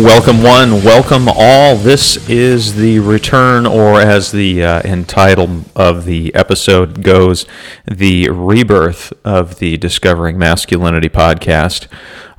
Welcome, one, welcome all. This is the return, or as the uh, entitle of the episode goes, the rebirth of the Discovering Masculinity podcast.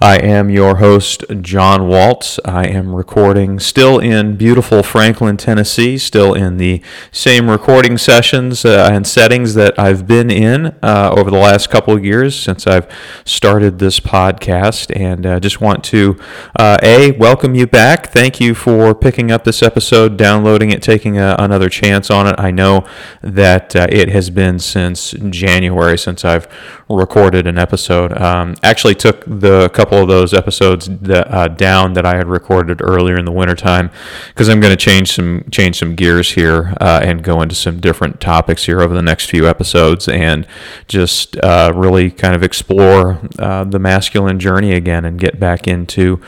I am your host, John Waltz. I am recording still in beautiful Franklin, Tennessee, still in the same recording sessions uh, and settings that I've been in uh, over the last couple of years since I've started this podcast. And I uh, just want to, uh, A, welcome you back. Thank you for picking up this episode, downloading it, taking a, another chance on it. I know that uh, it has been since January since I've recorded an episode. Um, actually, took the couple of those episodes that, uh, down that I had recorded earlier in the wintertime because I'm going to change some change some gears here uh, and go into some different topics here over the next few episodes and just uh, really kind of explore uh, the masculine journey again and get back into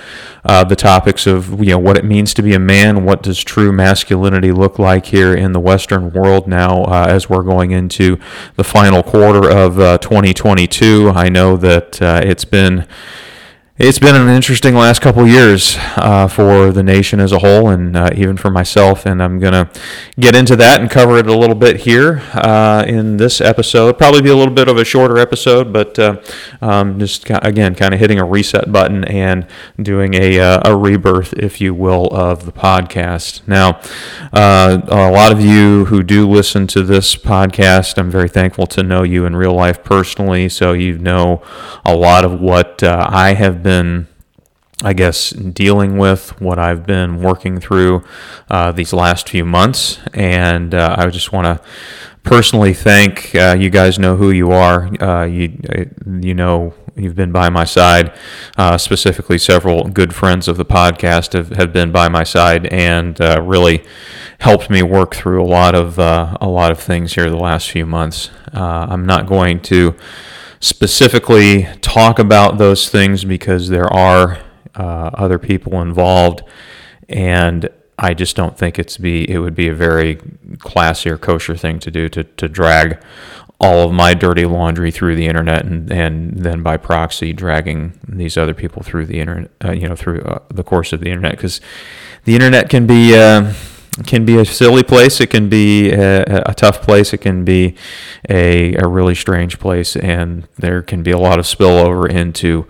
uh, the topics of you know what it means to be a man, what does true masculinity look like here in the Western world now uh, as we're going into the final quarter of 2020. 2022. I know that it's been it's been an interesting last couple years uh, for the nation as a whole, and uh, even for myself. And I'm going to get into that and cover it a little bit here uh, in this episode. Probably be a little bit of a shorter episode, but uh, um, just again, kind of hitting a reset button and doing a, uh, a rebirth, if you will, of the podcast. Now, uh, a lot of you who do listen to this podcast, I'm very thankful to know you in real life personally. So you know a lot of what I have been, I guess, dealing with, what I've been working through uh, these last few months. And uh, I just want to personally thank uh, you guys know who you are. Uh, you, uh, you know, you've been by my side. Uh, specifically, several good friends of the podcast have, have been by my side and really helped me work through a lot of a lot of things here the last few months. I'm not going to specifically talk about those things because there are uh, other people involved, and I just don't think it's be it would be a very classy or kosher thing to do to to drag all of my dirty laundry through the internet and, and then by proxy dragging these other people through the internet uh, you know through uh, the course of the internet. Because the internet can be uh, can be a silly place. It can be a, a, tough place. It can be a, a really strange place, and there can be a lot of spillover into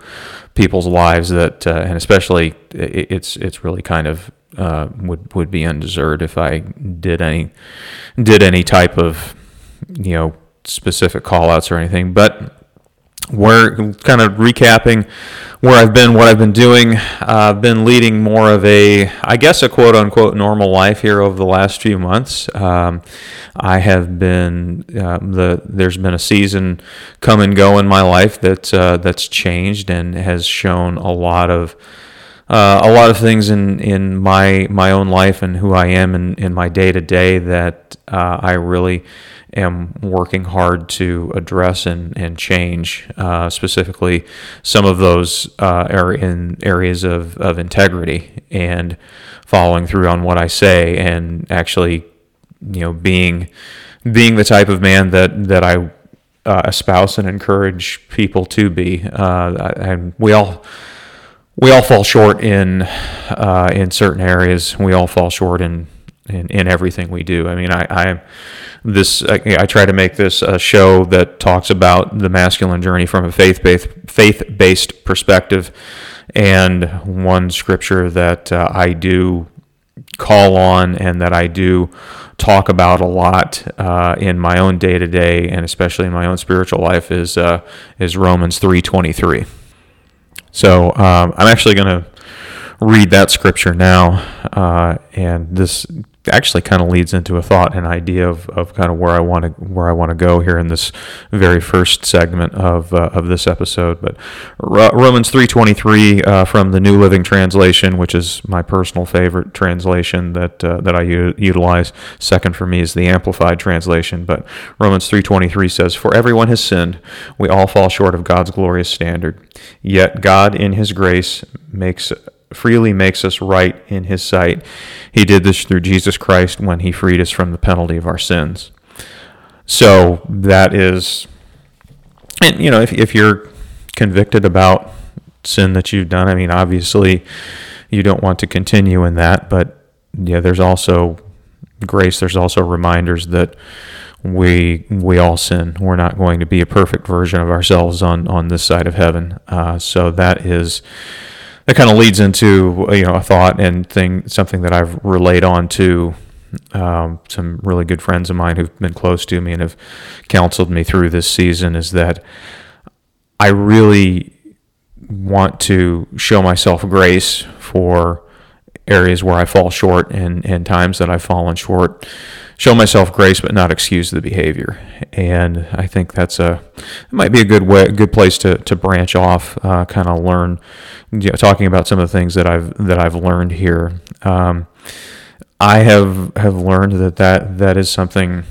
people's lives that, uh, and especially it's it's really kind of uh, would would be undeserved if I did any did any type of you know specific call outs or anything, but we're kind of recapping where I've been, what I've been doing. Uh, I've been leading more of a, I guess, a quote unquote normal life here over the last few months. Um, I have been uh, the there's been a season come and go in my life that uh, that's changed and has shown a lot of. Uh, a lot of things in, in my my own life and who I am in, in my day to day that uh, I really am working hard to address and, and change, uh, specifically some of those uh, are in areas of, of integrity and following through on what I say and actually, you know, being being the type of man that that I uh, espouse and encourage people to be. Uh, and we all we all fall short in uh, in certain areas. We all fall short in in, in everything we do. I mean, I, I this I, I, try to make this a show that talks about the masculine journey from a faith based faith based perspective, and one scripture that uh, I do call on and that I do talk about a lot uh, in my own day to day and especially in my own spiritual life is uh, is Romans three twenty three. So um, I'm actually going to read that scripture now, uh, and this actually kind of leads into a thought and idea of, of kind of where I want to where I want to go here in this very first segment of uh, of this episode. But Romans three twenty three uh, from the New Living Translation, which is my personal favorite translation that uh, that I u- utilize. Second for me is the Amplified translation. But Romans three twenty three says, "For everyone has sinned; we all fall short of God's glorious standard. Yet God, in His grace, makes freely makes us right in his sight. He did this through Jesus Christ when he freed us from the penalty of our sins. So that is, and you know, if, if you're convicted about sin that you've done, I mean, obviously you don't want to continue in that, but yeah, there's also grace. There's also reminders that we we all sin. We're not going to be a perfect version of ourselves on on this side of heaven. Uh, so that is that kind of leads into you know a thought and thing something that I've relayed on to um, some really good friends of mine who've been close to me and have counseled me through this season is that I really want to show myself grace for areas where I fall short and, and times that I've fallen short. Show myself grace, but not excuse the behavior. And I think that's a it might be a good way, good place to, to branch off, uh, kind of learn, you know, talking about some of the things that I've that I've learned here. Um, I have have learned that, that that is something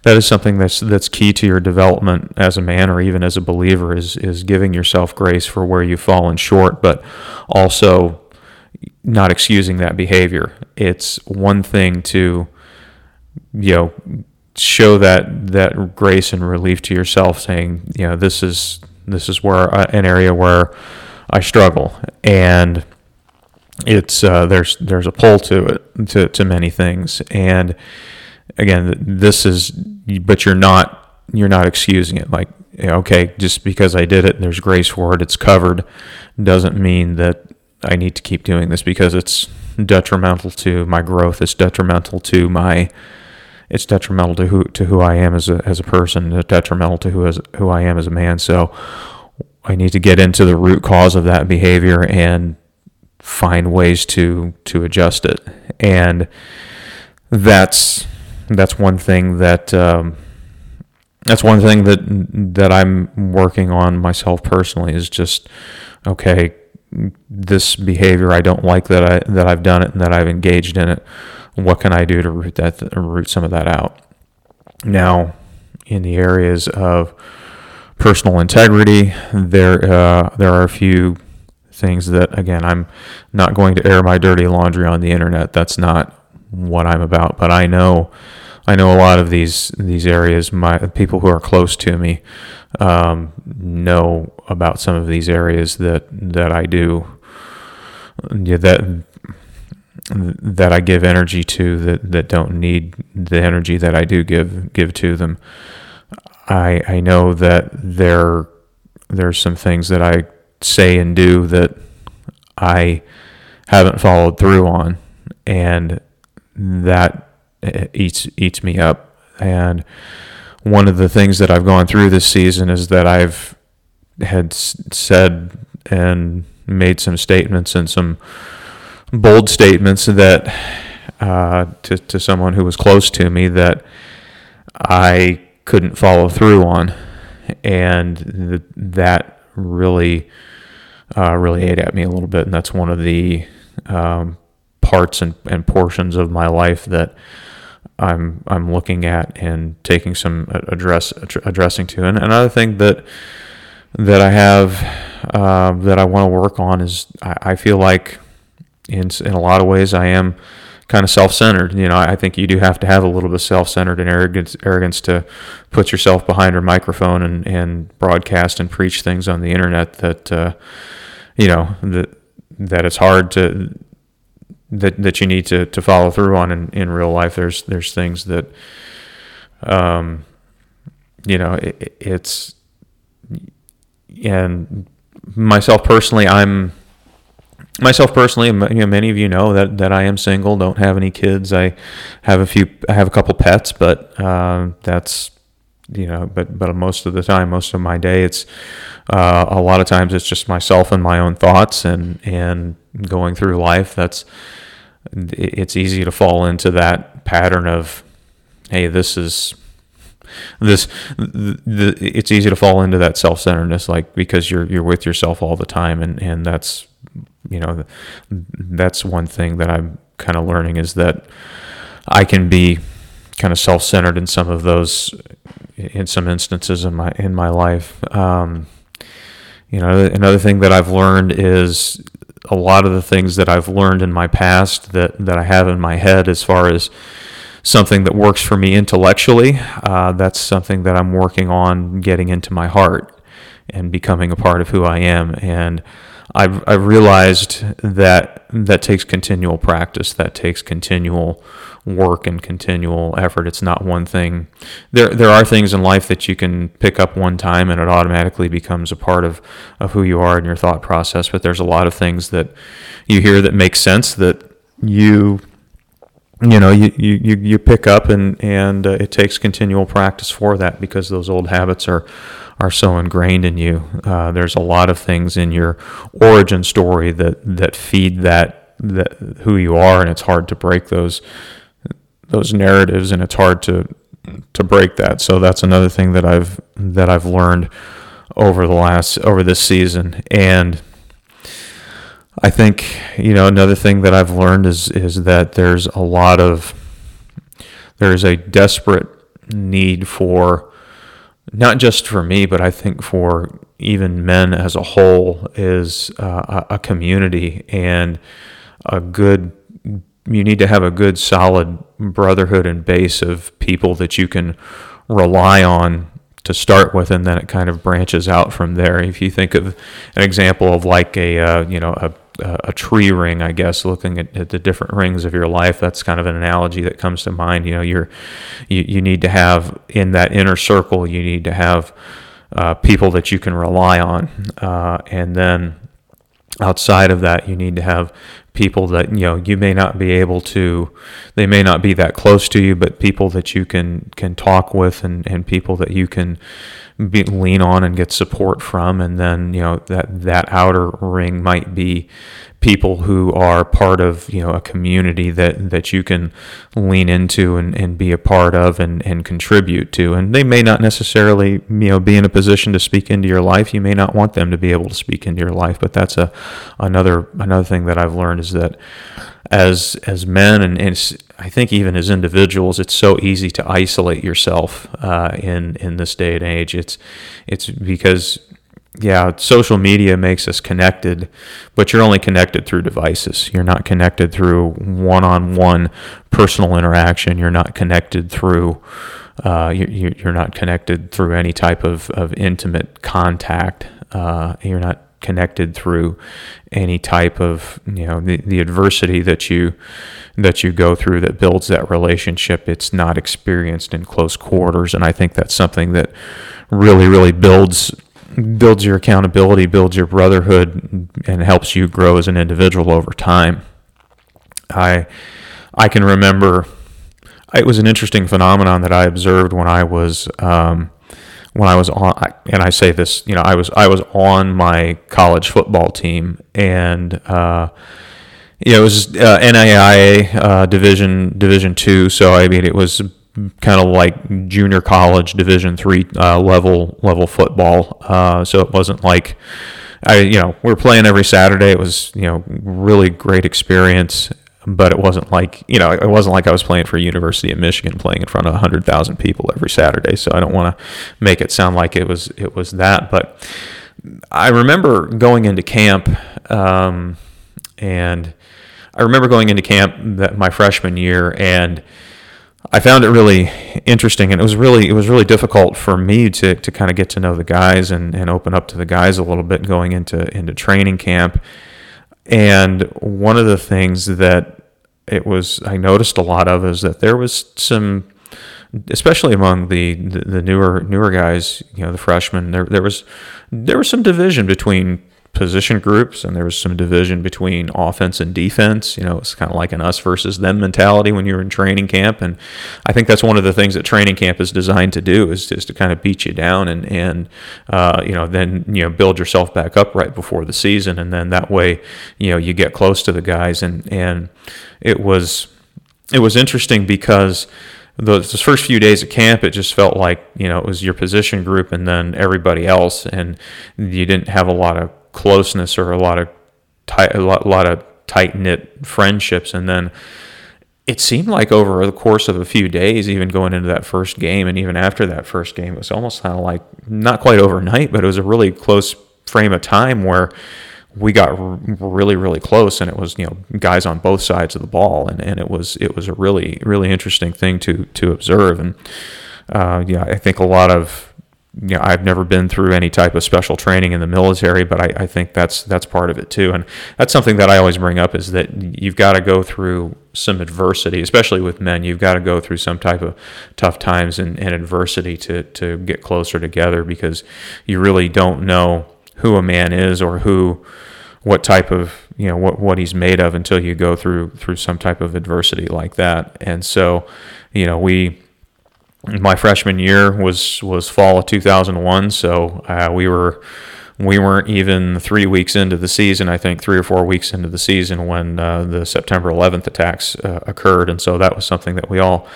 that is something that's that's key to your development as a man or even as a believer is is giving yourself grace for where you've fallen short, but also not excusing that behavior. It's one thing to, you know, show that that grace and relief to yourself, saying, you know, this is this is where I, an area where I struggle, and it's uh, there's there's a pull to it to to many things, and again, this is, but you're not you're not excusing it. Like, okay, just because I did it, there's grace for it, it's covered, doesn't mean that I need to keep doing this because it's detrimental to my growth. It's detrimental to my it's detrimental to who to who I am as a as a person. It's detrimental to who as who I am as a man. So I need to get into the root cause of that behavior and find ways to to adjust it. And that's that's one thing that um, that's one thing that that I'm working on myself personally is just okay this behavior I don't like that I that I've done it and that I've engaged in it. What can I do to root that root some of that out? Now, in the areas of personal integrity, there uh, there are a few things that again I'm not going to air my dirty laundry on the internet. That's not what I'm about. But I know I know a lot of these these areas. My people who are close to me um, know about some of these areas that that I do yeah, that that I give energy to that, that don't need the energy that I do give give to them. I I know that there there's some things that I say and do that I haven't followed through on, and that eh, eats eats me up. And one of the things that I've gone through this season is that I've had said and made some statements and some bold statements that uh, to to someone who was close to me that I couldn't follow through on, and th- that really uh, really ate at me a little bit, and that's one of the um, parts and, and portions of my life that I'm I'm looking at and taking some address addressing to. And another thing that that I have uh, that I want to work on is I, I, feel like in in a lot of ways I am kind of self-centered. You know, I think you do have to have a little bit of self-centered and arrogance arrogance to put yourself behind a microphone and, and broadcast and preach things on the internet that uh, you know that that it's hard to that that you need to, to follow through on in, in real life. There's there's things that um you know it, it's and myself personally I'm myself personally you know, many of you know that that I am single don't have any kids. I have a few I have a couple pets but uh, that's you know but but most of the time most of my day it's uh, a lot of times it's just myself and my own thoughts and and going through life. That's it's easy to fall into that pattern of, hey, this is this the, the, it's easy to fall into that self-centeredness like because you're you're with yourself all the time and and that's you know that's one thing that I'm kind of learning is that I can be kind of self-centered in some of those in some instances in my in my life um, you know another thing that I've learned is a lot of the things that I've learned in my past that that I have in my head as far as something that works for me intellectually. Uh, that's something that I'm working on getting into my heart and becoming a part of who I am. And I've, I've realized that that takes continual practice, that takes continual work and continual effort. It's not one thing. There, there are things in life that you can pick up one time and it automatically becomes a part of, of who you are and your thought process. But there's a lot of things that you hear that make sense that you you know you, you, you pick up and and uh, it takes continual practice for that because those old habits are are so ingrained in you. Uh, there's a lot of things in your origin story that that feed that that who you are and it's hard to break those those narratives and it's hard to to break that. So that's another thing that I've that I've learned over the last over this season. And I think you know another thing that I've learned is is that there's a lot of there's a desperate need for not just for me, but I think for even men as a whole is uh, a community and a good. You need to have a good, solid brotherhood and base of people that you can rely on to start with, and then it kind of branches out from there. If you think of an example of like a uh, you know a a tree ring, I guess, looking at, at, the different rings of your life. That's kind of an analogy that comes to mind. You know, you're, you, you need to have in that inner circle, you need to have uh, people that you can rely on. Uh, and then outside of that, you need to have people that, you know, you may not be able to, they may not be that close to you, but people that you can, can talk with and, and people that you can, be, lean on and get support from. And then you know that that outer ring might be people who are part of you know a community that that you can lean into and, and be a part of and, and contribute to and they may not necessarily you know be in a position to speak into your life you may not want them to be able to speak into your life but that's a another another thing that I've learned is that as as men and, and I think even as individuals, it's so easy to isolate yourself uh, in in this day and age. It's it's because yeah, social media makes us connected, but you're only connected through devices. You're not connected through one-on-one personal interaction. You're not connected through uh, you, you're not connected through any type of, of intimate contact. Uh, you're not connected through any type of you know the, the adversity that you that you go through that builds that relationship it's not experienced in close quarters and i think that's something that really really builds builds your accountability builds your brotherhood and helps you grow as an individual over time i i can remember it was an interesting phenomenon that i observed when i was um, when I was on, and I say this, you know, I was I was on my college football team, and uh, yeah, it was uh, NAIA uh, Division Division two. So I mean, it was kind of like junior college Division three uh, level level football. Uh, so it wasn't like I, you know, we were playing every Saturday. It was you know really great experience, but it wasn't like you know it wasn't like I was playing for University of Michigan playing in front of 100,000 people every Saturday so I don't want to make it sound like it was it was that but I remember going into camp um, and I remember going into camp that my freshman year and I found it really interesting and it was really it was really difficult for me to, to kind of get to know the guys and, and open up to the guys a little bit going into into training camp and one of the things that it was I noticed a lot of is that there was some, especially among the, the, the newer newer guys, you know, the freshmen. There there was there was some division between position groups and there was some division between offense and defense. You know, it's kind of like an us versus them mentality when you're in training camp. And I think that's one of the things that training camp is designed to do is just to kind of beat you down and, and uh, you know, then, you know, build yourself back up right before the season. And then that way, you know, you get close to the guys. And, and it was, it was interesting because those, those first few days of camp, it just felt like you know it was your position group and then everybody else, and you didn't have a lot of closeness or a lot of tight, a lot, lot of tight knit friendships, and then it seemed like over the course of a few days, even going into that first game, and even after that first game, it was almost kind of like not quite overnight, but it was a really close frame of time where we got really really close and it was you know guys on both sides of the ball. And, and it was it was a really really interesting thing to to observe. And uh, yeah I think a lot of you know, I've never been through any type of special training in the military, but I, I think that's that's part of it too, and that's something that I always bring up is that you've got to go through some adversity, especially with men. You've got to go through some type of tough times and, and adversity to to get closer together because you really don't know who a man is or who what type of you know what what he's made of until you go through through some type of adversity like that and so you know we my freshman year was was fall of 2001 so uh, we were we weren't even three weeks into the season i think three or four weeks into the season when uh, the september 11th attacks uh, occurred and so that was something that we all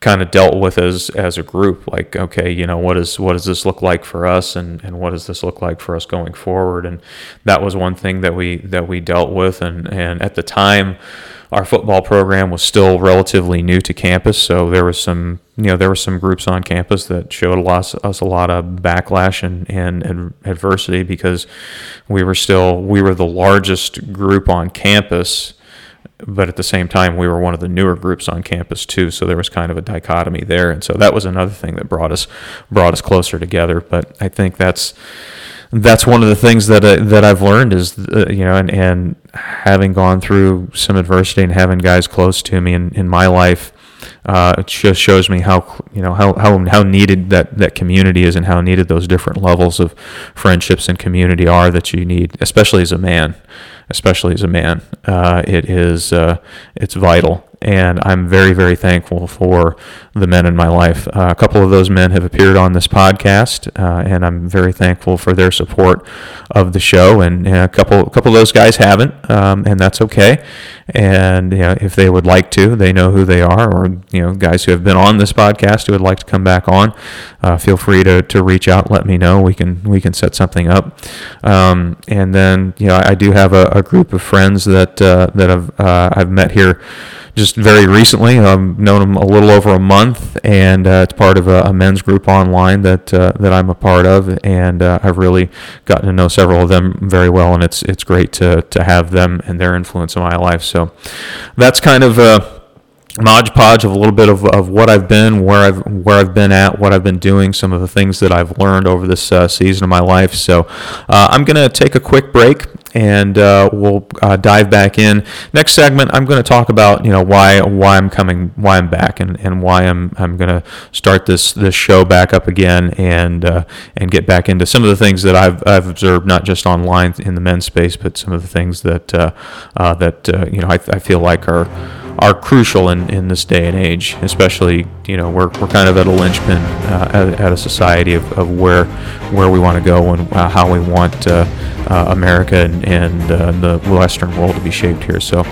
kind of dealt with as as a group like okay you know what is what does this look like for us and and what does this look like for us going forward? And that was one thing that we that we dealt with. And and at the time our football program was still relatively new to campus. So there was some you know there were some groups on campus that showed us, us a lot of backlash and, and adversity because we were still we were the largest group on campus but at the same time, we were one of the newer groups on campus too, so there was kind of a dichotomy there, and so that was another thing that brought us brought us closer together. But I think that's that's one of the things that that I've learned is uh, you know, and, and having gone through some adversity and having guys close to me in, in my life, uh, it just shows me how you know how, how how needed that that community is and how needed those different levels of friendships and community are that you need, especially as a man especially as a man. Uh, it is uh, it's vital, and I'm very very thankful for the men in my life. Uh, a couple of those men have appeared on this podcast, uh, and I'm very thankful for their support of the show. And, and a couple a couple of those guys haven't, um, and that's okay. And you know, if they would like to, they know who they are, or you know, guys who have been on this podcast who would like to come back on, uh, feel free to, to reach out. Let me know. We can we can set something up. Um, and then you know, I, I do have a, a, group of friends that uh, that I've uh, I've met here just very recently. I've known him a little over a month, and uh, it's part of a, a, men's group online that uh, that I'm a part of, and uh, I've really gotten to know several of them very well, and it's it's great to to have them and their influence in my life. So that's kind of uh, Modge podge of a little bit of, of what I've been, where I've where I've been at, what I've been doing, some of the things that I've learned over this uh, season of my life. So uh, I'm going to take a quick break and uh, we'll uh, dive back in. Next segment, I'm going to talk about you know why why I'm coming, why I'm back, and, and why I'm I'm going to start this this show back up again and uh, and get back into some of the things that I've I've observed not just online in the men's space, but some of the things that uh, that you know I, I feel like are are crucial in, in this day and age, especially, you know, we're, we're kind of at a linchpin uh, at, at, a society of, of where where we want to go and uh, how we want uh, uh America and, and uh, the Western world to be shaped here. So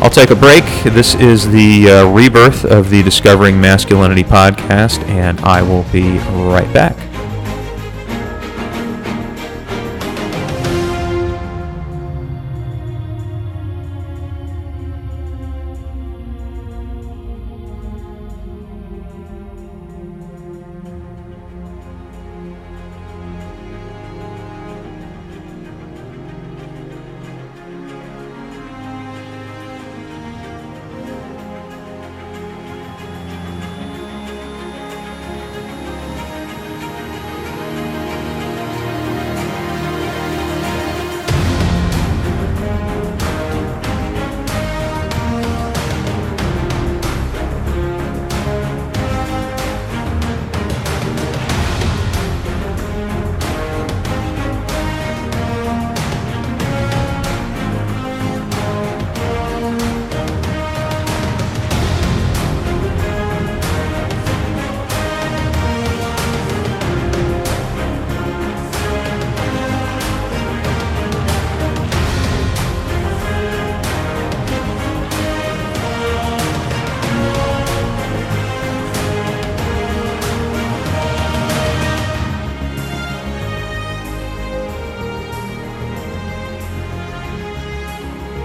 I'll take a break. This is the uh, rebirth of the Discovering Masculinity podcast, and I will be right back.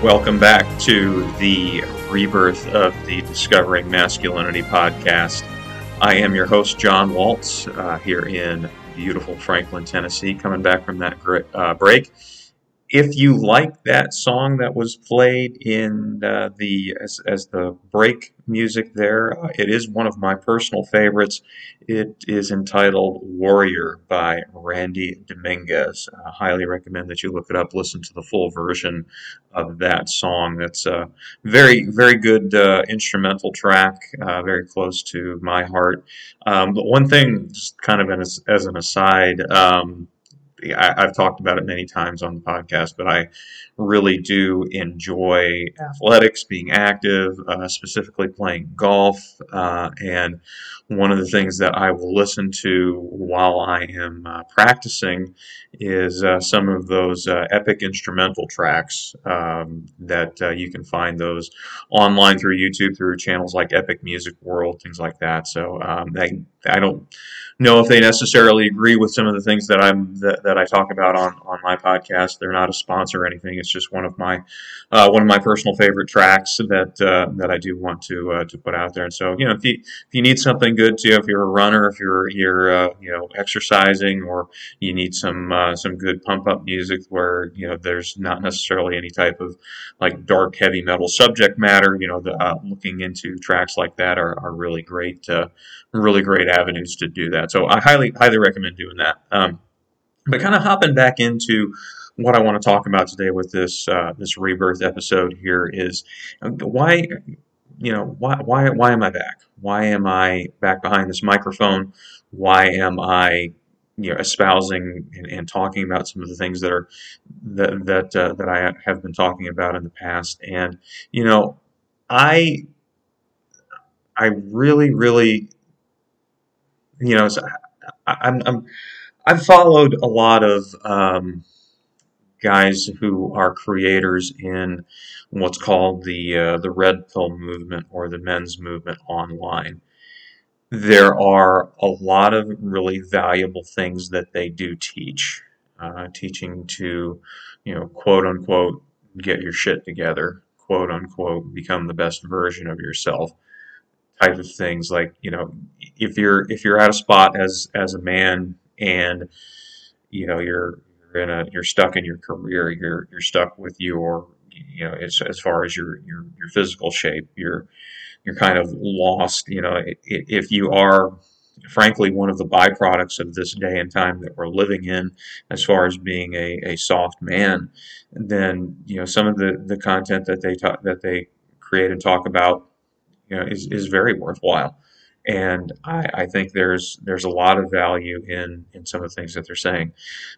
Welcome back to the rebirth of the Discovering Masculinity podcast. I am your host, John Waltz, uh, here in beautiful Franklin, Tennessee, coming back from that uh, break if you like that song that was played in uh, the as, as the break music there, uh, it is one of my personal favorites. It is entitled "Warrior" by Randy Dominguez. I highly recommend that you look it up, listen to the full version of that song. That's a very very good uh, instrumental track, uh, very close to my heart. Um, but one thing, just kind of as, as an aside. Um, I, have talked about it many times on the podcast, but I really do enjoy athletics, being active, uh, specifically playing golf. Uh, and one of the things that I will listen to while I am uh, practicing is uh, some of those uh, epic instrumental tracks um, that uh, you can find those online through YouTube, through channels like Epic Music World, things like that. So um, I, I don't know if they necessarily agree with some of the things that I'm that, that I talk about on, on my podcast. They're not a sponsor or anything. It's just one of my uh, one of my personal favorite tracks that uh, that I do want to uh, to put out there. And so you know if you if you need something good too, if you're a runner, if you're you're uh, you know exercising, or you need some uh, some good pump up music where you know there's not necessarily any type of like dark heavy metal subject matter. You know, the, looking into tracks like that are, are really great really great avenues to do that. So I highly highly recommend doing that. Um, but kind of hopping back into what I want to talk about today with this uh, this rebirth episode here is uh, why you know why why why am I back? Why am I back behind this microphone? Why am I you know espousing and, and talking about some of the things that are that that uh, that I have been talking about in the past? And you know I I really really you know, I'm, I'm I've followed a lot of um, guys who are creators in what's called the uh, the red pill movement or the men's movement online. There are a lot of really valuable things that they do teach, uh, teaching to, you know, quote unquote, get your shit together, quote unquote, become the best version of yourself type of things like you know if you're if you're at a spot as as a man and you know you're you're in a you're stuck in your career you're you're stuck with your you know as, as far as your your your physical shape you're you're kind of lost you know if you are frankly one of the byproducts of this day and time that we're living in as far as being a, a soft man then you know some of the the content that they talk that they create and talk about you know, is, is very worthwhile. And I, I, think there's there's a lot of value in in some of the things that they're saying.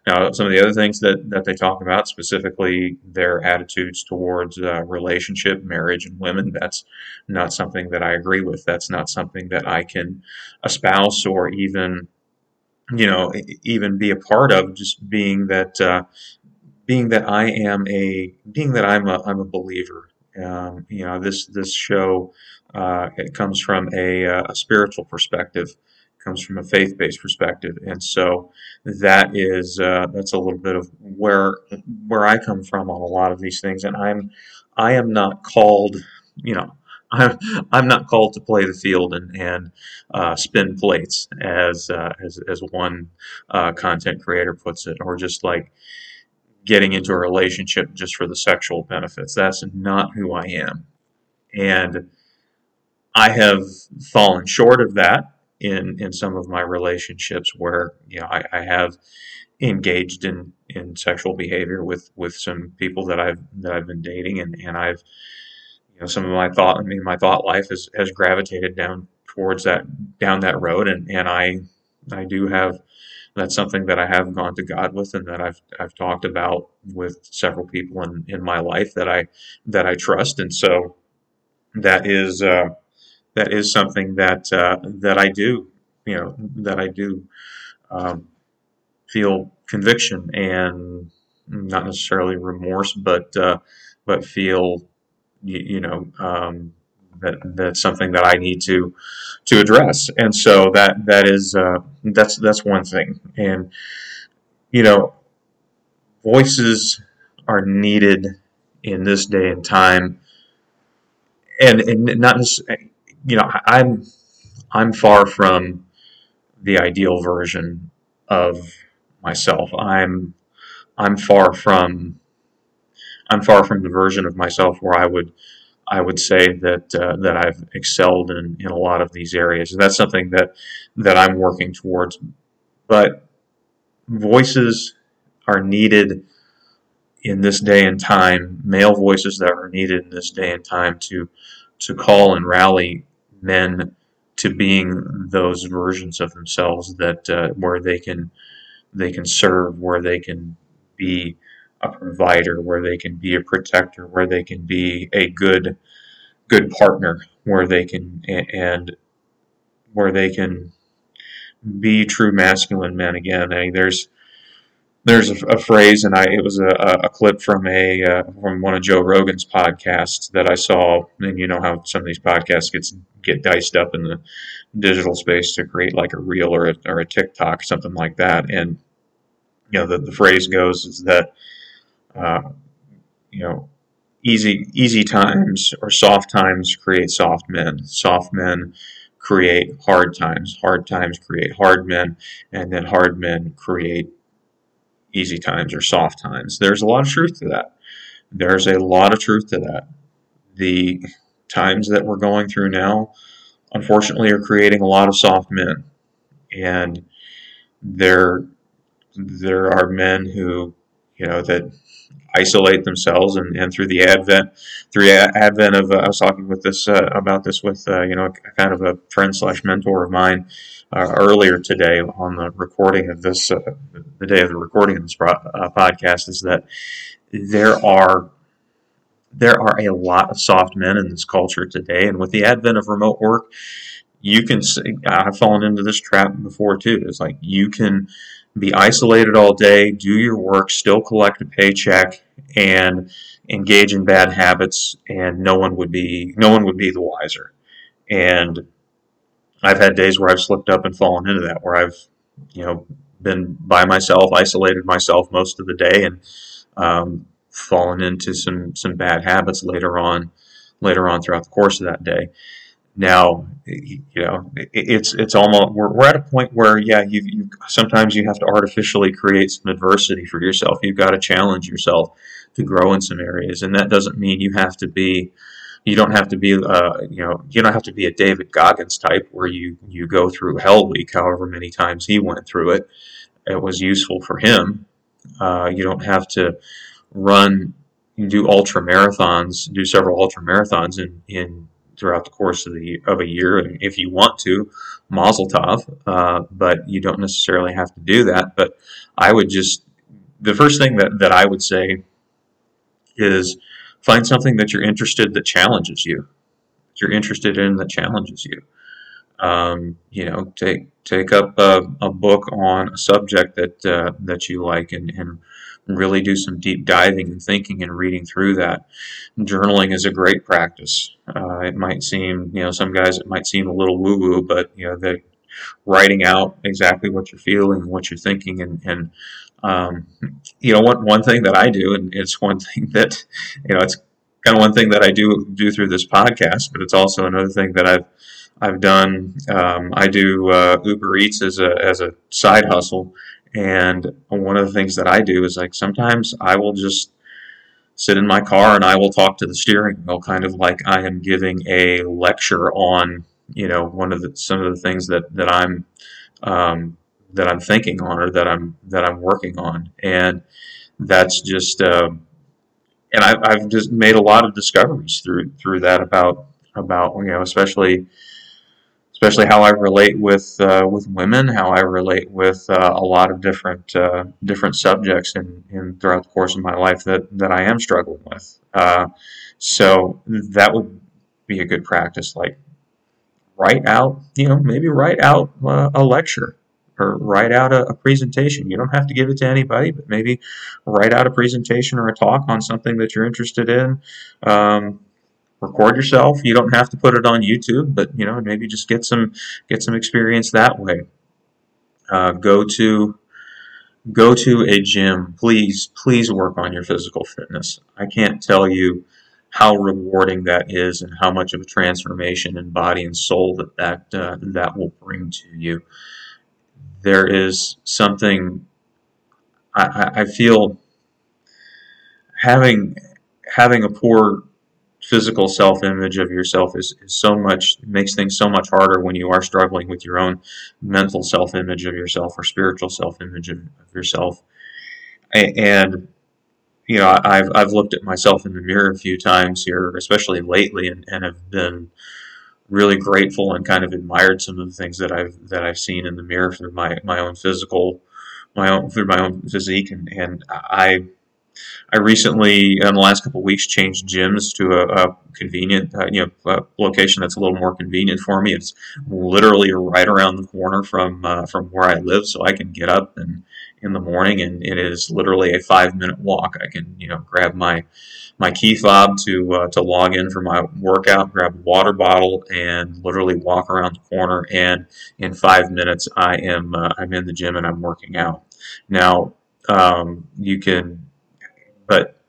Now, some of the other things that, that they talk about, specifically their attitudes towards uh, relationship, marriage, and women, that's not something that I agree with. That's not something that I can espouse or even you know even be a part of. Just being that uh, being that I am a being that I'm a I'm a believer. Um, you know this this show uh, it comes from a, uh, a, spiritual perspective, comes from a faith-based perspective, and so that is uh, that's a little bit of where where I come from on a lot of these things. And I'm I am not called, you know, I'm, I'm not called to play the field and, and uh, spin plates, as, uh, as, as one uh, content creator puts it, or just like getting into a relationship just for the sexual benefits. That's not who I am. And I have fallen short of that in in some of my relationships where you know I, I have engaged in in sexual behavior with with some people that I've that I've been dating and and I've you know some of my thought I mean my thought life has has gravitated down towards that down that road and and I I do have that's something that I have gone to God with and that I've I've talked about with several people in in my life that I that I trust. And so that is uh that is something that uh, that I do, you know, that I do um, feel conviction and not necessarily remorse, but uh, but feel you, you know um, that that's something that I need to to address, and so that that is uh, that's that's one thing, and you know, voices are needed in this day and time, and and not you know, I'm I'm far from the ideal version of myself. I'm I'm far from I'm far from the version of myself where I would I would say that uh, that I've excelled in, in a lot of these areas. And that's something that that I'm working towards. But voices are needed in this day and time, male voices that are needed in this day and time to to call and rally men to being those versions of themselves that uh, where they can they can serve, where they can be a provider, where they can be a protector, where they can be a good good partner, where they can and where they can be true masculine men again. I mean, there's there's a, a, phrase, and I it was a, a clip from a uh, from one of Joe Rogan's podcasts that I saw, and you know how some of these podcasts gets get diced up in the digital space to create like a reel or a, or a TikTok, something like that, and you know the, the phrase goes is that uh, you know easy easy times or soft times create soft men, soft men create hard times, hard times create hard men, and then hard men create easy times or soft times. There's a lot of truth to that. There's a lot of truth to that. The times that we're going through now, unfortunately, are creating a lot of soft men. And there, there are men who, you know, that isolate themselves and, and through the advent through advent of uh, I was talking with this uh, about this with uh, you know kind of a friend slash mentor of mine uh, earlier today on the recording of this, uh, the day of the recording of this uh, podcast, is that there are there are a lot of soft men in this culture today, and with the advent of remote work, you can. see, I've fallen into this trap before too. It's like you can be isolated all day, do your work, still collect a paycheck, and engage in bad habits, and no one would be no one would be the wiser. And I've had days where I've slipped up and fallen into that, where I've, you know, been by myself, isolated myself most of the day, and um, fallen into some some bad habits later on, later on throughout the course of that day. Now, you know, it's it's almost we're, we're at a point where yeah, you, you sometimes you have to artificially create some adversity for yourself. You've got to challenge yourself to grow in some areas, and that doesn't mean you have to be you don't have to be uh, you know you don't have to be a David Goggins type where you you go through Hell Week however many times he went through it. It was useful for him. Uh, you don't have to run do ultra marathons, do several ultra marathons in, in throughout the course of the of a year. And if you want to, Mazel Tov, uh, but you don't necessarily have to do that. But I would just the first thing that, that I would say is Find something that you're interested that challenges you. That you're interested in that challenges you. Um, you know, take take up a, a, book on a subject that uh, that you like and, and really do some deep diving and thinking and reading through that. Journaling is a great practice. Uh, it might seem, you know, some guys it might seem a little woo woo, but you know, the writing out exactly what you're feeling, what you're thinking, and, and um, you know, one, one thing that I do, and it's one thing that, you know, it's kind of one thing that I do do through this podcast, but it's also another thing that I've I've done. Um, I do uh, Uber Eats as a as a side hustle, and one of the things that I do is like sometimes I will just sit in my car and I will talk to the steering wheel, kind of like I am giving a lecture on you know one of the some of the things that that I'm um, that I'm thinking on or that I'm that I'm working on, and that's just uh, and I've, I've just made a lot of discoveries through through that about about you know especially especially how I relate with uh, with women, how I relate with uh, a lot of different uh, different subjects in, in throughout the course of my life that that I am struggling with. Uh, so that would be a good practice, like write out, you know, maybe write out uh, a lecture or write out a, a, presentation. You don't have to give it to anybody, but maybe write out a presentation or a talk on something that you're interested in. Um, record yourself. You don't have to put it on YouTube, but you know maybe just get some get some experience that way. Uh, go to go to a gym. Please, please work on your physical fitness. I can't tell you how rewarding that is and how much of a transformation in body and soul that that, uh, that will bring to you. There is something I, I feel having having a poor physical self image of yourself is, is so much makes things so much harder when you are struggling with your own mental self image of yourself or spiritual self image of, of, yourself. And you know, I've I've looked at myself in the mirror a few times here, especially lately, and, and have been really grateful and kind of admired some of the things that I've that I've seen in the mirror through my my own physical my own through my own physique and, and I I recently, in the last couple of weeks, changed gyms to a, a convenient, uh, you know, location that's a little more convenient for me. It's literally right around the corner from uh, from where I live, so I can get up and in the morning, and it is literally a five minute walk. I can, you know, grab my my key fob to uh, to log in for my workout, grab a water bottle, and literally walk around the corner. And in five minutes, I am uh, I'm in the gym and I'm working out. Now, um, you can but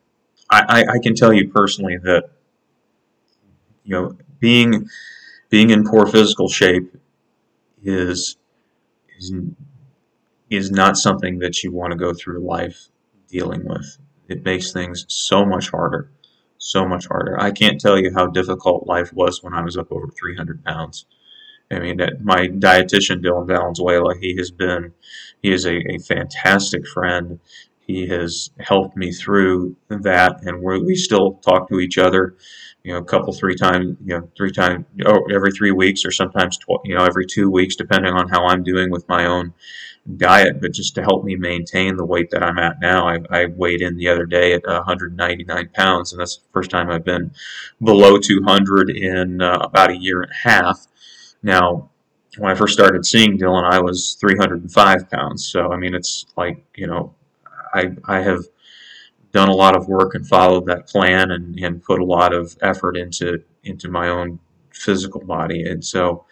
I, I, can tell you personally that you know being being in poor physical shape is is is not something that you want to go through life dealing with. It makes things so much harder, so much harder. I can't tell you how difficult life was when I was up over 300 pounds. I mean, my dietitian Dylan Valenzuela, he has been, he is a, a fantastic friend he has helped me through that, and we still talk to each other, you know, a couple, three times, you know, three times, oh, every three weeks, or sometimes, tw- you know, every two weeks, depending on how I'm doing with my own diet. But just to help me maintain the weight that I'm at now, I, I weighed in the other day at 199 pounds, and that's the first time I've been below 200 in uh, about a year and a half. Now, when I first started seeing Dylan, I was 305 pounds. So, I mean, it's like, you know, I, I have done a lot of work and followed that plan and, and put a lot of effort into into my own physical body. And so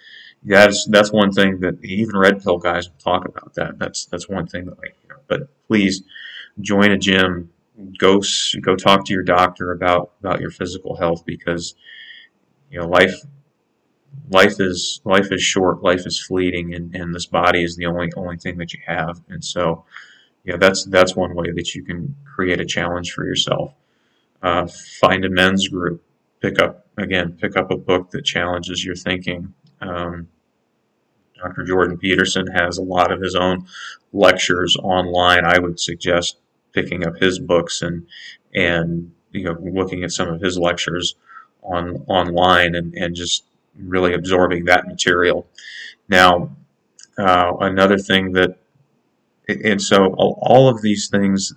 that's that's one thing that even red pill guys talk about that. That's that's one thing that I know, but please join a gym, go go talk to your doctor about about your physical health because you know life life is life is short, life is fleeting and, and this body is the only only thing that you have. And so yeah, that's that's one way that you can create a challenge for yourself. Uh, find a men's group. Pick up again. Pick up a book that challenges your thinking. Um, Dr. Jordan Peterson has a lot of his own lectures online. I would suggest picking up his books and and you know looking at some of his lectures on online and, and just really absorbing that material. Now, uh, another thing that and so all of these things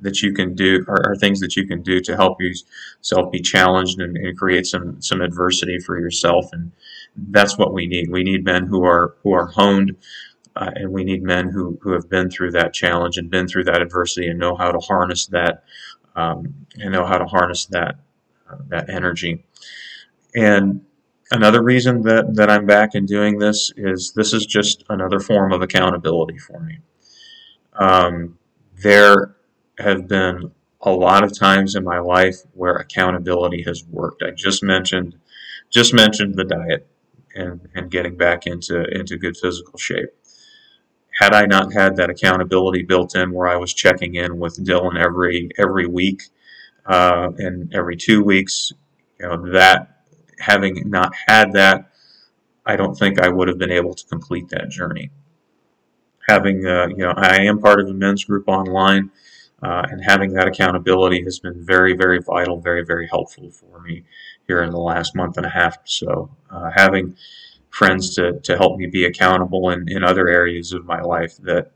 that you can do are, are, things that you can do to help yourself be challenged and, and, create some some adversity for yourself and that's what we need. We need men who are who are honed uh, and we need men who, who have been through that challenge and been through that adversity and know how to harness that um, and know how to harness that uh, that energy. And another reason that, that I'm back and doing this is this is just another form of accountability for me um, there have been a lot of times in my life where accountability has worked. I just mentioned just mentioned the diet and, and getting back into into good physical shape. Had I not had that accountability built in, where I was checking in with Dylan every every week uh, and every two weeks, you know that having not had that, I don't think I would have been able to complete that journey having, uh, you know, I am part of a men's group online, uh, and having that accountability has been very, very vital, very, very helpful for me here in the last month and a half so. Uh, having friends to, to help me be accountable in, in other areas of my life that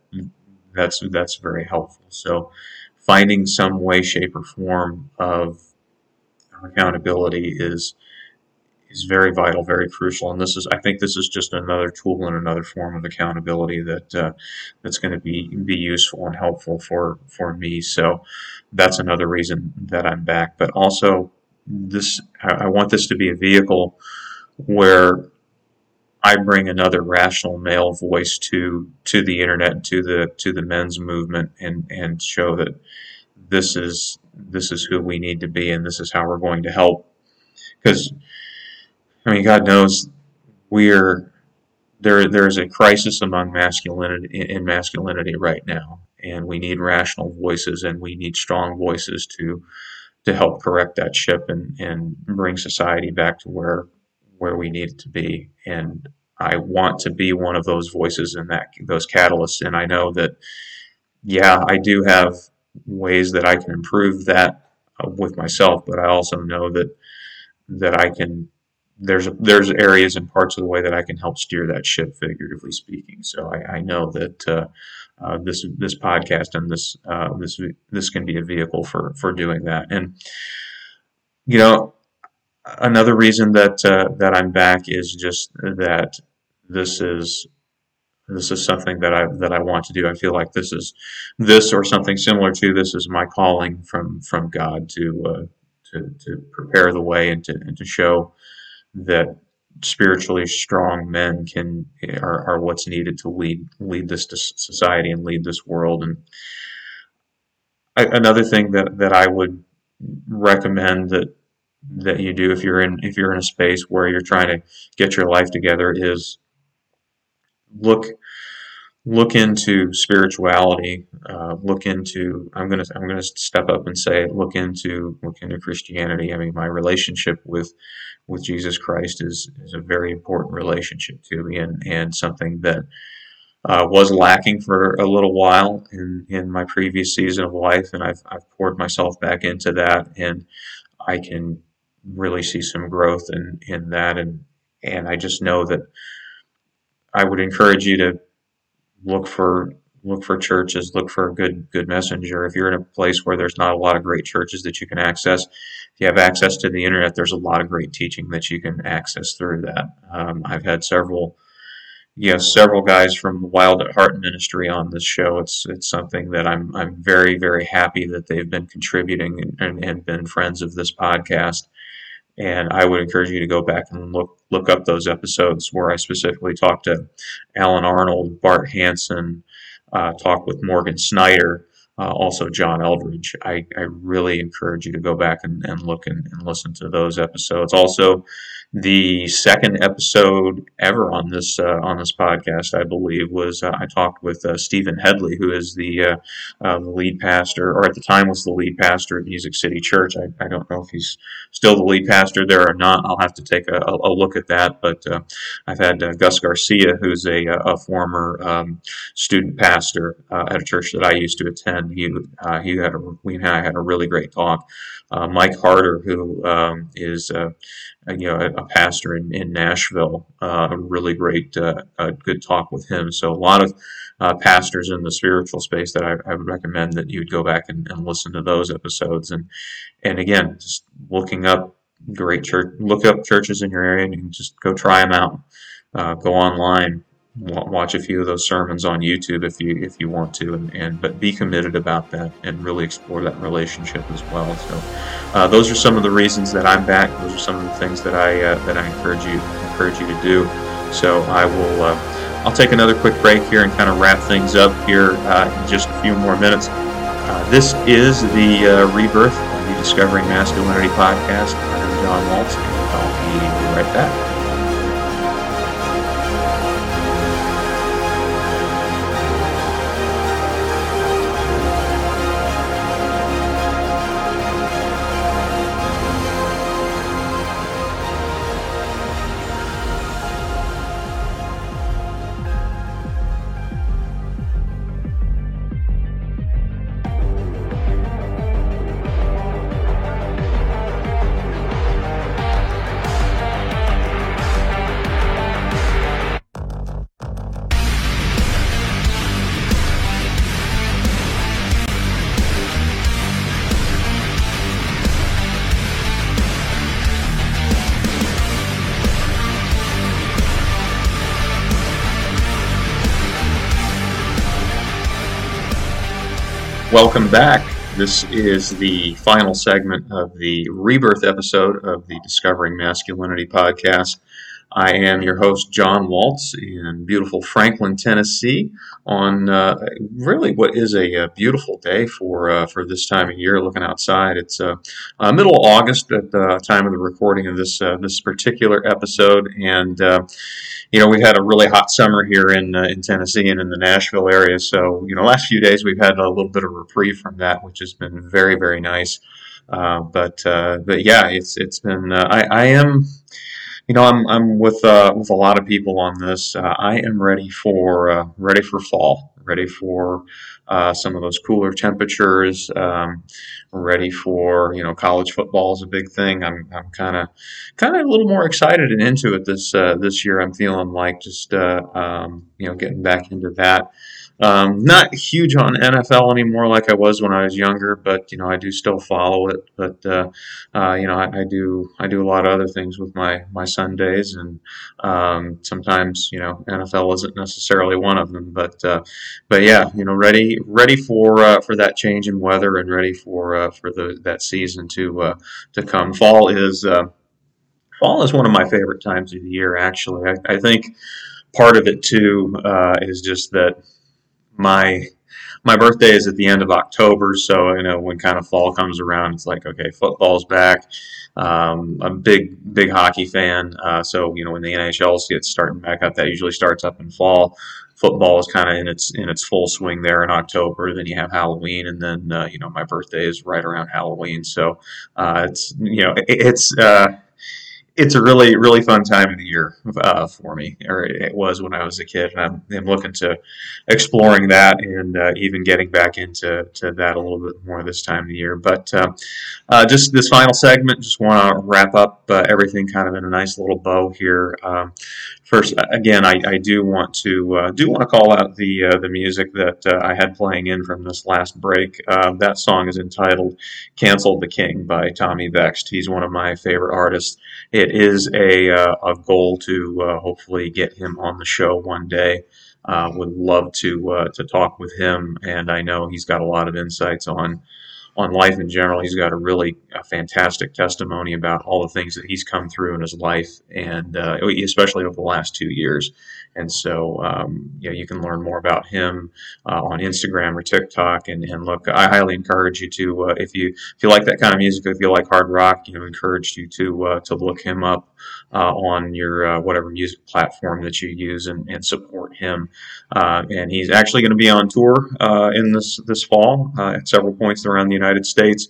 that's that's very helpful. So finding some way, shape, or form of accountability is is very vital, very crucial. And this is, I think, this is just another tool and another form of accountability that uh, that's going to be be useful and helpful for for me. So that's another reason that I'm back. But also, this I want this to be a vehicle where I bring another rational male voice to to the internet to the to the men's movement and and show that this is this is who we need to be and this is how we're going to help because I mean God knows we're there there is a crisis among masculinity in masculinity right now and we need rational voices and we need strong voices to to help correct that ship and and bring society back to where where we need it to be. And I want to be one of those voices and that those catalysts. And I know that, yeah, I do have ways that I can improve that uh, with myself, but I also know that that I can. There's there's areas and parts of the way that I can help steer that ship, figuratively speaking. So I, I know that uh, uh, this this podcast and this uh, this this can be a vehicle for for doing that. And you know, another reason that uh, that I'm back is just that this is this is something that I that I want to do. I feel like this is this or something similar to this is my calling from from God to uh, to, to prepare the way and to and to show that spiritually strong men can are, are what's needed to lead lead this society and lead this world. And I, another thing that that I would recommend that that you do if you're in if you're in a space where you're trying to get your life together is look look into spirituality uh, look into i'm gonna i'm gonna step up and say look into look into christianity i mean my relationship with with jesus christ is is a very important relationship to me and and something that uh, was lacking for a little while in in my previous season of life and i've i've poured myself back into that and i can really see some growth in, in that. And, and I just know that I would encourage you to look for look for churches, look for a good good messenger. If you're in a place where there's not a lot of great churches that you can access, if you have access to the internet, there's a lot of great teaching that you can access through that. Um, I've had several, you know, several guys from Wild at Heart Ministry on this show. It's it's something that I'm I'm very very happy that they've been contributing and, and, and been friends of this podcast. And I would encourage you to go back and look look up those episodes where I specifically talked to Allen Arnold, Bart Hansen, uh, talk with Morgan Snyder, uh, also John Eldredge. I, I really encourage you to go back and, and look and, and listen to those episodes. Also, the second episode ever on this uh, on this podcast, I believe, was uh, I talked with uh, Stephen Headley, who is the, uh, uh, the lead pastor, or at the time was the lead pastor at Music City Church. I, I don't know if he's still the lead pastor there or not. I'll have to take a, a look at that. But uh, I've had Gus Garcia, who's a, a former um, student pastor at a church that I used to attend. He he had a, we and I had a really great talk. Mike Harder, who um, is you know, a, a pastor in, in Nashville. Uh, a really great, uh, good talk with him. So a lot of uh, pastors in the spiritual space that I, I, would recommend that you would go back and, and listen to those episodes. And and again, just looking up great church, look up churches in your area and you just go try them out. Uh, go online, watch a few of those sermons on YouTube if you if you want to, and, and but be committed about that and really explore that relationship as well. So uh, those are some of the reasons that I'm back. Those are some of the things that I uh, that I encourage you encourage you to do. So I will uh, I'll take another quick break here and kind of wrap things up here uh, in just a few more minutes. Uh, this is the uh, rebirth the Discovering Masculinity podcast. I'm John Waltz, and I'll be right back. Welcome back. This is the final segment of the rebirth episode of the Discovering Masculinity podcast. I am your host, John Waltz, in beautiful Franklin, Tennessee, on uh, really what is a, a beautiful day for uh, for this time of year. Looking outside, it's uh, uh middle August at the time of the recording of this uh, this particular episode, and uh, you know we've had a really hot summer here in in Tennessee and in the Nashville area. So you know, last few days we've had a little bit of reprieve from that, which has been very very nice. but but yeah, it's it's been I, I am you know, I'm I'm with uh, with a lot of people on this. Uh, I am ready for uh, ready for fall, ready for uh, some of those cooler temperatures. Um, ready for you know, college football is a big thing. I'm I'm kind of kind of a little more excited and into it this uh, this year. I'm feeling like just uh, um, you know getting back into that. Um, not huge on NFL anymore like I was when I was younger, but you know I do still follow it. But uh, uh, you know I, I, do I do a lot of other things with my my Sundays, and um, sometimes you know NFL isn't necessarily one of them. But uh, but yeah, you know ready ready for uh, for that change in weather and ready for uh, for the that season to uh, to come. Fall is fall is one of my favorite times of the year. Actually, I, I think part of it too is just that my my birthday is at the end of October, so you know when kind of fall comes around, it's like okay, football's back. Um, I'm a big big hockey fan, uh, so you know when the NHL gets starting back up, that usually starts up in fall. Football is kind of in its in its full swing there in October. Then you have Halloween, and then uh, you know my birthday is right around Halloween, so uh, it's you know it, it's uh, it's a really really fun time of the year uh, for me, or it was when I was a kid. And I'm, I'm looking to exploring that and uh, even getting back into to that a little bit more this time of the year. But uh, uh just this final segment, just want to wrap up uh, everything kind of in a nice little bow here. Um, first, again, I, I, do want to uh, do want to call out the the music that I had playing in from this last break. that song is entitled "Cancel the King" by Tommy Vext. He's one of my favorite artists. It is a, uh, a goal to uh, hopefully get him on the show one day. Uh, would love to uh, to talk with him, and I know he's got a lot of insights on on life in general. He's got a really a fantastic testimony about all the things that he's come through in his life, and uh, especially over the last two years. And so, um, you know, you can learn more about him uh, on Instagram or TikTok. And, and look, I highly encourage you to, uh, if you if you like that kind of music, if you like hard rock, you know, encourage you to uh, to look him up uh, on your uh, whatever music platform that you use and, and support him. Uh, and he's actually going to be on tour in this this fall at several points around the United States.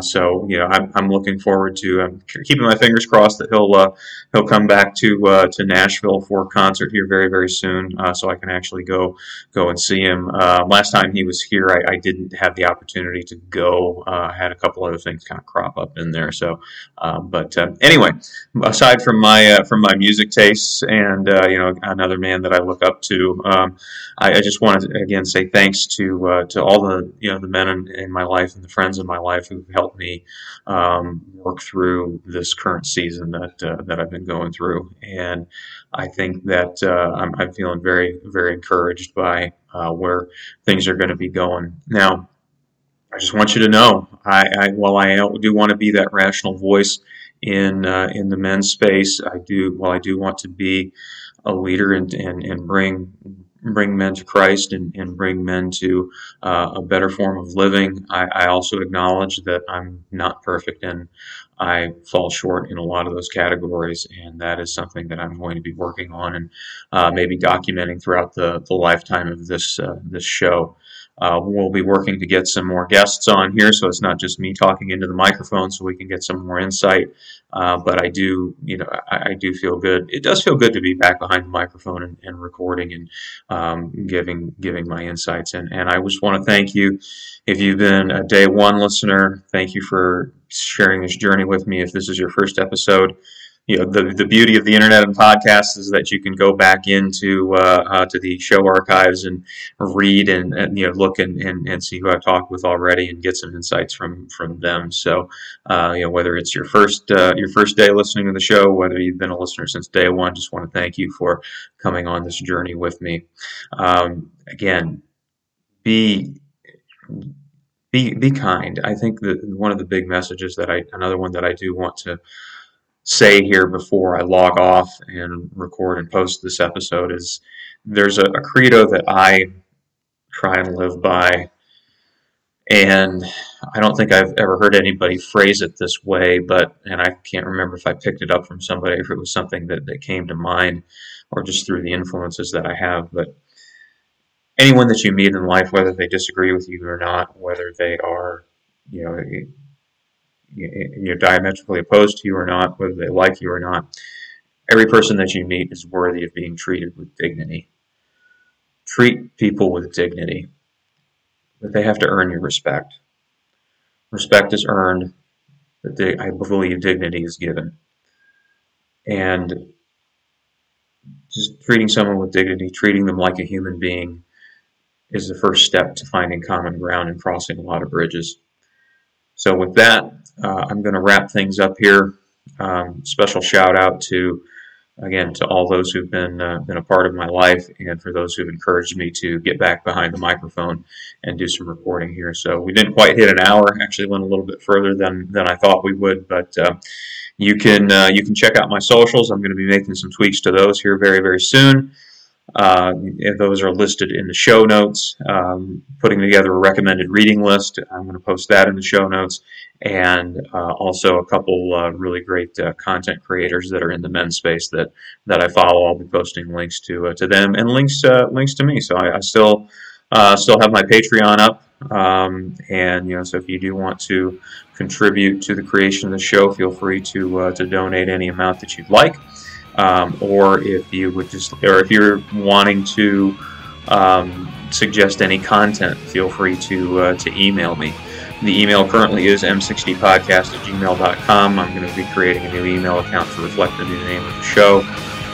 so, you know, I'm, I'm looking forward to. I'm keeping my fingers crossed that he'll he'll come back to to Nashville for a concert here very very soon, uh, so I can actually go go and see him. Uh, last time he was here, I, I, didn't have the opportunity to go. Uh, I had a couple other things kind of crop up in there. So, um, but um, anyway, aside from my uh, from my music tastes and uh, you know another man that I look up to, um, I, I, just want to again say thanks to to all the you know the men in, in, my life and the friends in my life who've helped me um, work through this current season that that I've been going through and. I think that uh, I'm, I'm, feeling very, very encouraged by uh, where things are going to be going. Now, I just want you to know, I, I while I do want to be that rational voice in uh, in the men's space, I do while I do want to be a leader and and, and bring bring men to Christ and, and bring men to uh, a better form of living. I, I, also acknowledge that I'm not perfect and I fall short in a lot of those categories, and that is something that I'm going to be working on and uh, maybe documenting throughout the, the lifetime of this uh, this show. Uh, we'll be working to get some more guests on here, so it's not just me talking into the microphone, so we can get some more insight. Uh, but I do, you know, I, I, do feel good. It does feel good to be back behind the microphone and, and recording and um, giving giving my insights. And and I just want to thank you if you've been a day one listener. Thank you for sharing this journey with me. If this is your first episode, you know the, the beauty of the internet and podcasts is that you can go back into uh, uh, to the show archives and read and, and you know look and, and, and see who I've talked with already and get some insights from from them. So uh, you know whether it's your first uh, your first day listening to the show, whether you've been a listener since day one, just want to thank you for coming on this journey with me. Um, again, be be be kind. I think that one of the big messages that I another one that I do want to say here before I log off and record and post this episode is there's a, a credo that I try and live by. And I don't think I've ever heard anybody phrase it this way, but, and I can't remember if I picked it up from somebody, if it was something that, that came to mind or just through the influences that I have. But anyone that you meet in life, whether they disagree with you or not, whether they are, you know, you're diametrically opposed to you or not, whether they like you or not, every person that you meet is worthy of being treated with dignity. Treat people with dignity, but they have to earn your respect. Respect is earned, but they, I believe dignity is given. And just treating someone with dignity, treating them like a human being, is the first step to finding common ground and crossing a lot of bridges. So, with that, uh, I'm going to wrap things up here. Um, special shout out to, again, to all those who've been uh, been a part of my life, and for those who've encouraged me to get back behind the microphone and do some recording here. So we didn't quite hit an hour. Actually, went a little bit further than than I thought we would, but. Uh, you can uh, you can check out my socials. I'm going to be making some tweaks to those here very very soon. Uh, those are listed in the show notes. Um, putting together a recommended reading list. I'm going to post that in the show notes, and uh, also a couple uh, really great uh, content creators that are in the men's space that that I follow. I'll be posting links to uh, to them and links uh, links to me. So I, I still still have my Patreon up, um, and you know, so if you do want to contribute to the creation of the show, feel free to to donate any amount that you'd like um, or if you would just, or if you're wanting to um, suggest any content, feel free to uh, to email me. The email currently is m60podcast at gmail.com. I'm going to be creating a new email account to reflect the new name of the show.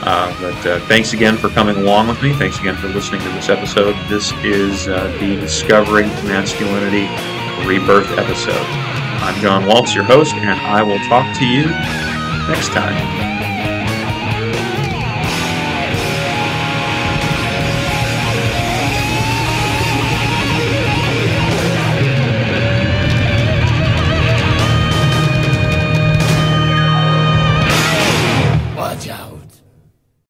Uh, but uh, thanks again for coming along with me. Thanks again for listening to this episode. This is uh, the Discovering Masculinity Rebirth episode. I'm John Waltz, your host, and I will talk to you next time.